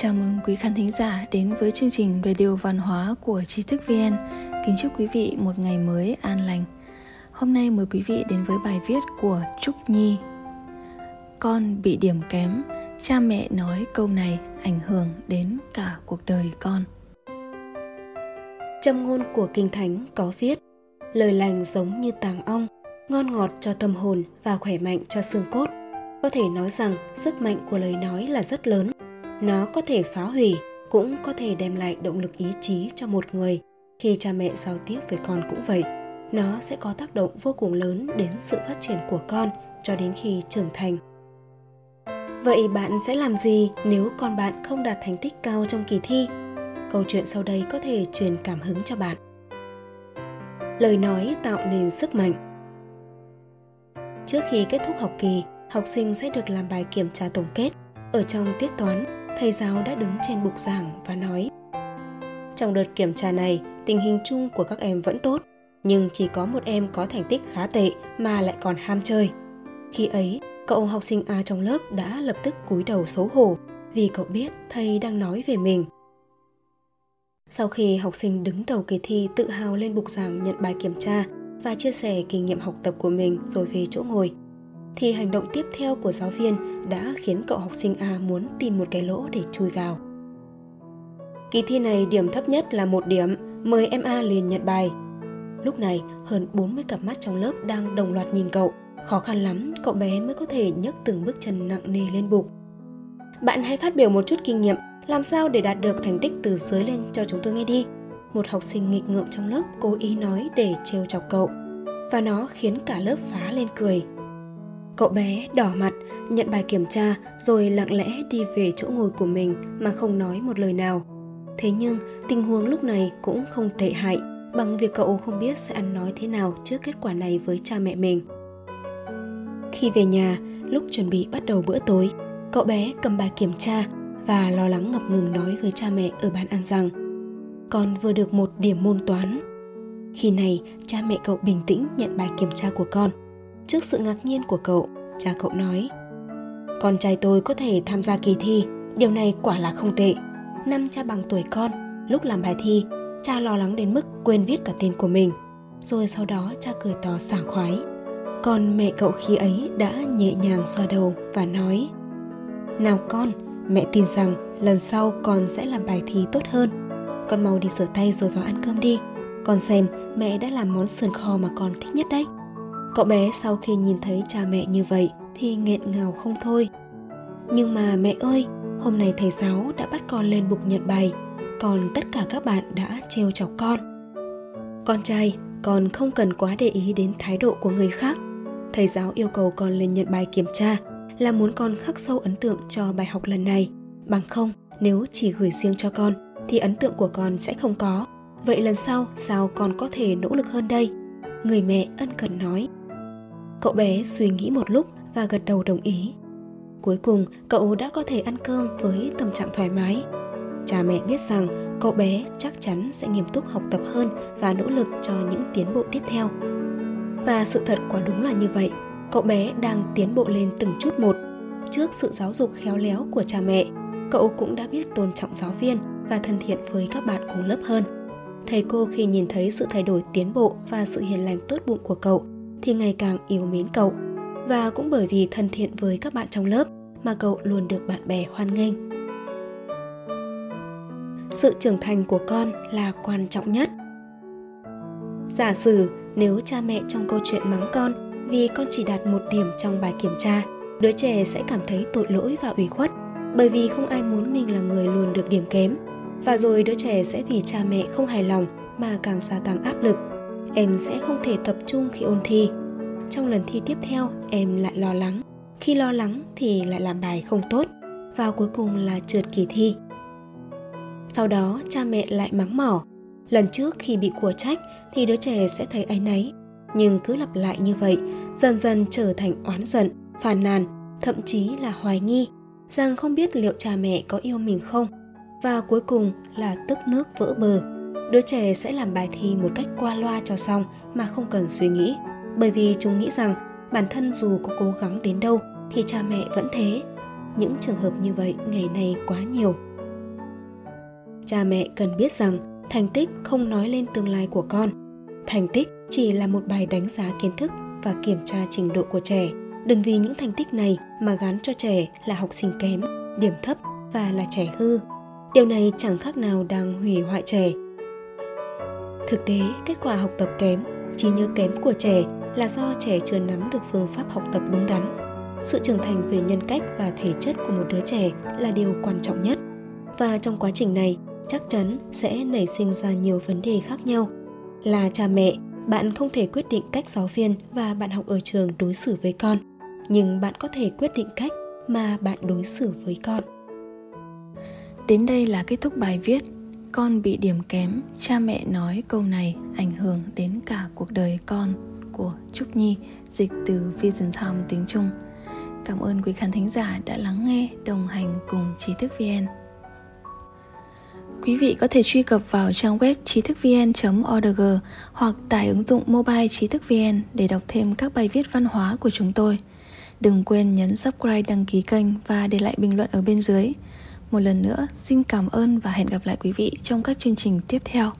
Chào mừng quý khán thính giả đến với chương trình Radio Văn hóa của Tri thức VN. Kính chúc quý vị một ngày mới an lành. Hôm nay mời quý vị đến với bài viết của Trúc Nhi. Con bị điểm kém, cha mẹ nói câu này ảnh hưởng đến cả cuộc đời con. Châm ngôn của Kinh Thánh có viết Lời lành giống như tàng ong, ngon ngọt cho tâm hồn và khỏe mạnh cho xương cốt. Có thể nói rằng sức mạnh của lời nói là rất lớn nó có thể phá hủy, cũng có thể đem lại động lực ý chí cho một người. Khi cha mẹ giao tiếp với con cũng vậy, nó sẽ có tác động vô cùng lớn đến sự phát triển của con cho đến khi trưởng thành. Vậy bạn sẽ làm gì nếu con bạn không đạt thành tích cao trong kỳ thi? Câu chuyện sau đây có thể truyền cảm hứng cho bạn. Lời nói tạo nên sức mạnh. Trước khi kết thúc học kỳ, học sinh sẽ được làm bài kiểm tra tổng kết ở trong tiết toán thầy giáo đã đứng trên bục giảng và nói, trong đợt kiểm tra này, tình hình chung của các em vẫn tốt, nhưng chỉ có một em có thành tích khá tệ mà lại còn ham chơi. Khi ấy, cậu học sinh a trong lớp đã lập tức cúi đầu xấu hổ vì cậu biết thầy đang nói về mình. Sau khi học sinh đứng đầu kỳ thi tự hào lên bục giảng nhận bài kiểm tra và chia sẻ kinh nghiệm học tập của mình rồi về chỗ ngồi thì hành động tiếp theo của giáo viên đã khiến cậu học sinh A muốn tìm một cái lỗ để chui vào. Kỳ thi này điểm thấp nhất là một điểm, mời em A liền nhận bài. Lúc này, hơn 40 cặp mắt trong lớp đang đồng loạt nhìn cậu. Khó khăn lắm, cậu bé mới có thể nhấc từng bước chân nặng nề lên bục. Bạn hãy phát biểu một chút kinh nghiệm, làm sao để đạt được thành tích từ dưới lên cho chúng tôi nghe đi. Một học sinh nghịch ngợm trong lớp cố ý nói để trêu chọc cậu. Và nó khiến cả lớp phá lên cười. Cậu bé đỏ mặt, nhận bài kiểm tra rồi lặng lẽ đi về chỗ ngồi của mình mà không nói một lời nào. Thế nhưng tình huống lúc này cũng không tệ hại bằng việc cậu không biết sẽ ăn nói thế nào trước kết quả này với cha mẹ mình. Khi về nhà, lúc chuẩn bị bắt đầu bữa tối, cậu bé cầm bài kiểm tra và lo lắng ngập ngừng nói với cha mẹ ở bàn ăn rằng con vừa được một điểm môn toán. Khi này, cha mẹ cậu bình tĩnh nhận bài kiểm tra của con – Trước sự ngạc nhiên của cậu, cha cậu nói Con trai tôi có thể tham gia kỳ thi, điều này quả là không tệ. Năm cha bằng tuổi con, lúc làm bài thi, cha lo lắng đến mức quên viết cả tên của mình. Rồi sau đó cha cười to sảng khoái. Còn mẹ cậu khi ấy đã nhẹ nhàng xoa đầu và nói Nào con, mẹ tin rằng lần sau con sẽ làm bài thi tốt hơn. Con mau đi rửa tay rồi vào ăn cơm đi. Con xem mẹ đã làm món sườn kho mà con thích nhất đấy. Cậu bé sau khi nhìn thấy cha mẹ như vậy thì nghẹn ngào không thôi. Nhưng mà mẹ ơi, hôm nay thầy giáo đã bắt con lên bục nhận bài, còn tất cả các bạn đã trêu chọc con. Con trai, con không cần quá để ý đến thái độ của người khác. Thầy giáo yêu cầu con lên nhận bài kiểm tra là muốn con khắc sâu ấn tượng cho bài học lần này. Bằng không, nếu chỉ gửi riêng cho con thì ấn tượng của con sẽ không có. Vậy lần sau sao con có thể nỗ lực hơn đây? Người mẹ ân cần nói. Cậu bé suy nghĩ một lúc và gật đầu đồng ý. Cuối cùng, cậu đã có thể ăn cơm với tâm trạng thoải mái. Cha mẹ biết rằng cậu bé chắc chắn sẽ nghiêm túc học tập hơn và nỗ lực cho những tiến bộ tiếp theo. Và sự thật quả đúng là như vậy, cậu bé đang tiến bộ lên từng chút một. Trước sự giáo dục khéo léo của cha mẹ, cậu cũng đã biết tôn trọng giáo viên và thân thiện với các bạn cùng lớp hơn. Thầy cô khi nhìn thấy sự thay đổi tiến bộ và sự hiền lành tốt bụng của cậu thì ngày càng yêu mến cậu. Và cũng bởi vì thân thiện với các bạn trong lớp mà cậu luôn được bạn bè hoan nghênh. Sự trưởng thành của con là quan trọng nhất. Giả sử nếu cha mẹ trong câu chuyện mắng con vì con chỉ đạt một điểm trong bài kiểm tra, đứa trẻ sẽ cảm thấy tội lỗi và ủy khuất bởi vì không ai muốn mình là người luôn được điểm kém. Và rồi đứa trẻ sẽ vì cha mẹ không hài lòng mà càng gia tăng áp lực em sẽ không thể tập trung khi ôn thi. Trong lần thi tiếp theo, em lại lo lắng. Khi lo lắng thì lại làm bài không tốt, và cuối cùng là trượt kỳ thi. Sau đó, cha mẹ lại mắng mỏ. Lần trước khi bị của trách thì đứa trẻ sẽ thấy áy náy, nhưng cứ lặp lại như vậy, dần dần trở thành oán giận, phàn nàn, thậm chí là hoài nghi, rằng không biết liệu cha mẹ có yêu mình không. Và cuối cùng là tức nước vỡ bờ đứa trẻ sẽ làm bài thi một cách qua loa cho xong mà không cần suy nghĩ. Bởi vì chúng nghĩ rằng bản thân dù có cố gắng đến đâu thì cha mẹ vẫn thế. Những trường hợp như vậy ngày nay quá nhiều. Cha mẹ cần biết rằng thành tích không nói lên tương lai của con. Thành tích chỉ là một bài đánh giá kiến thức và kiểm tra trình độ của trẻ. Đừng vì những thành tích này mà gán cho trẻ là học sinh kém, điểm thấp và là trẻ hư. Điều này chẳng khác nào đang hủy hoại trẻ thực tế, kết quả học tập kém trí nhớ kém của trẻ, là do trẻ chưa nắm được phương pháp học tập đúng đắn. Sự trưởng thành về nhân cách và thể chất của một đứa trẻ là điều quan trọng nhất. Và trong quá trình này, chắc chắn sẽ nảy sinh ra nhiều vấn đề khác nhau. Là cha mẹ, bạn không thể quyết định cách giáo viên và bạn học ở trường đối xử với con, nhưng bạn có thể quyết định cách mà bạn đối xử với con. Đến đây là kết thúc bài viết con bị điểm kém, cha mẹ nói câu này ảnh hưởng đến cả cuộc đời con của trúc nhi, dịch từ vision time tiếng trung cảm ơn quý khán thính giả đã lắng nghe, đồng hành cùng trí thức vn Quý vị có thể truy cập vào trang web trí thức vn.org hoặc tải ứng dụng mobile trí thức vn để đọc thêm các bài viết văn hóa của chúng tôi. Đừng quên nhấn subscribe, đăng ký kênh và để lại bình luận ở bên dưới. Một lần nữa, xin cảm ơn và hẹn gặp lại quý vị trong các chương trình tiếp theo.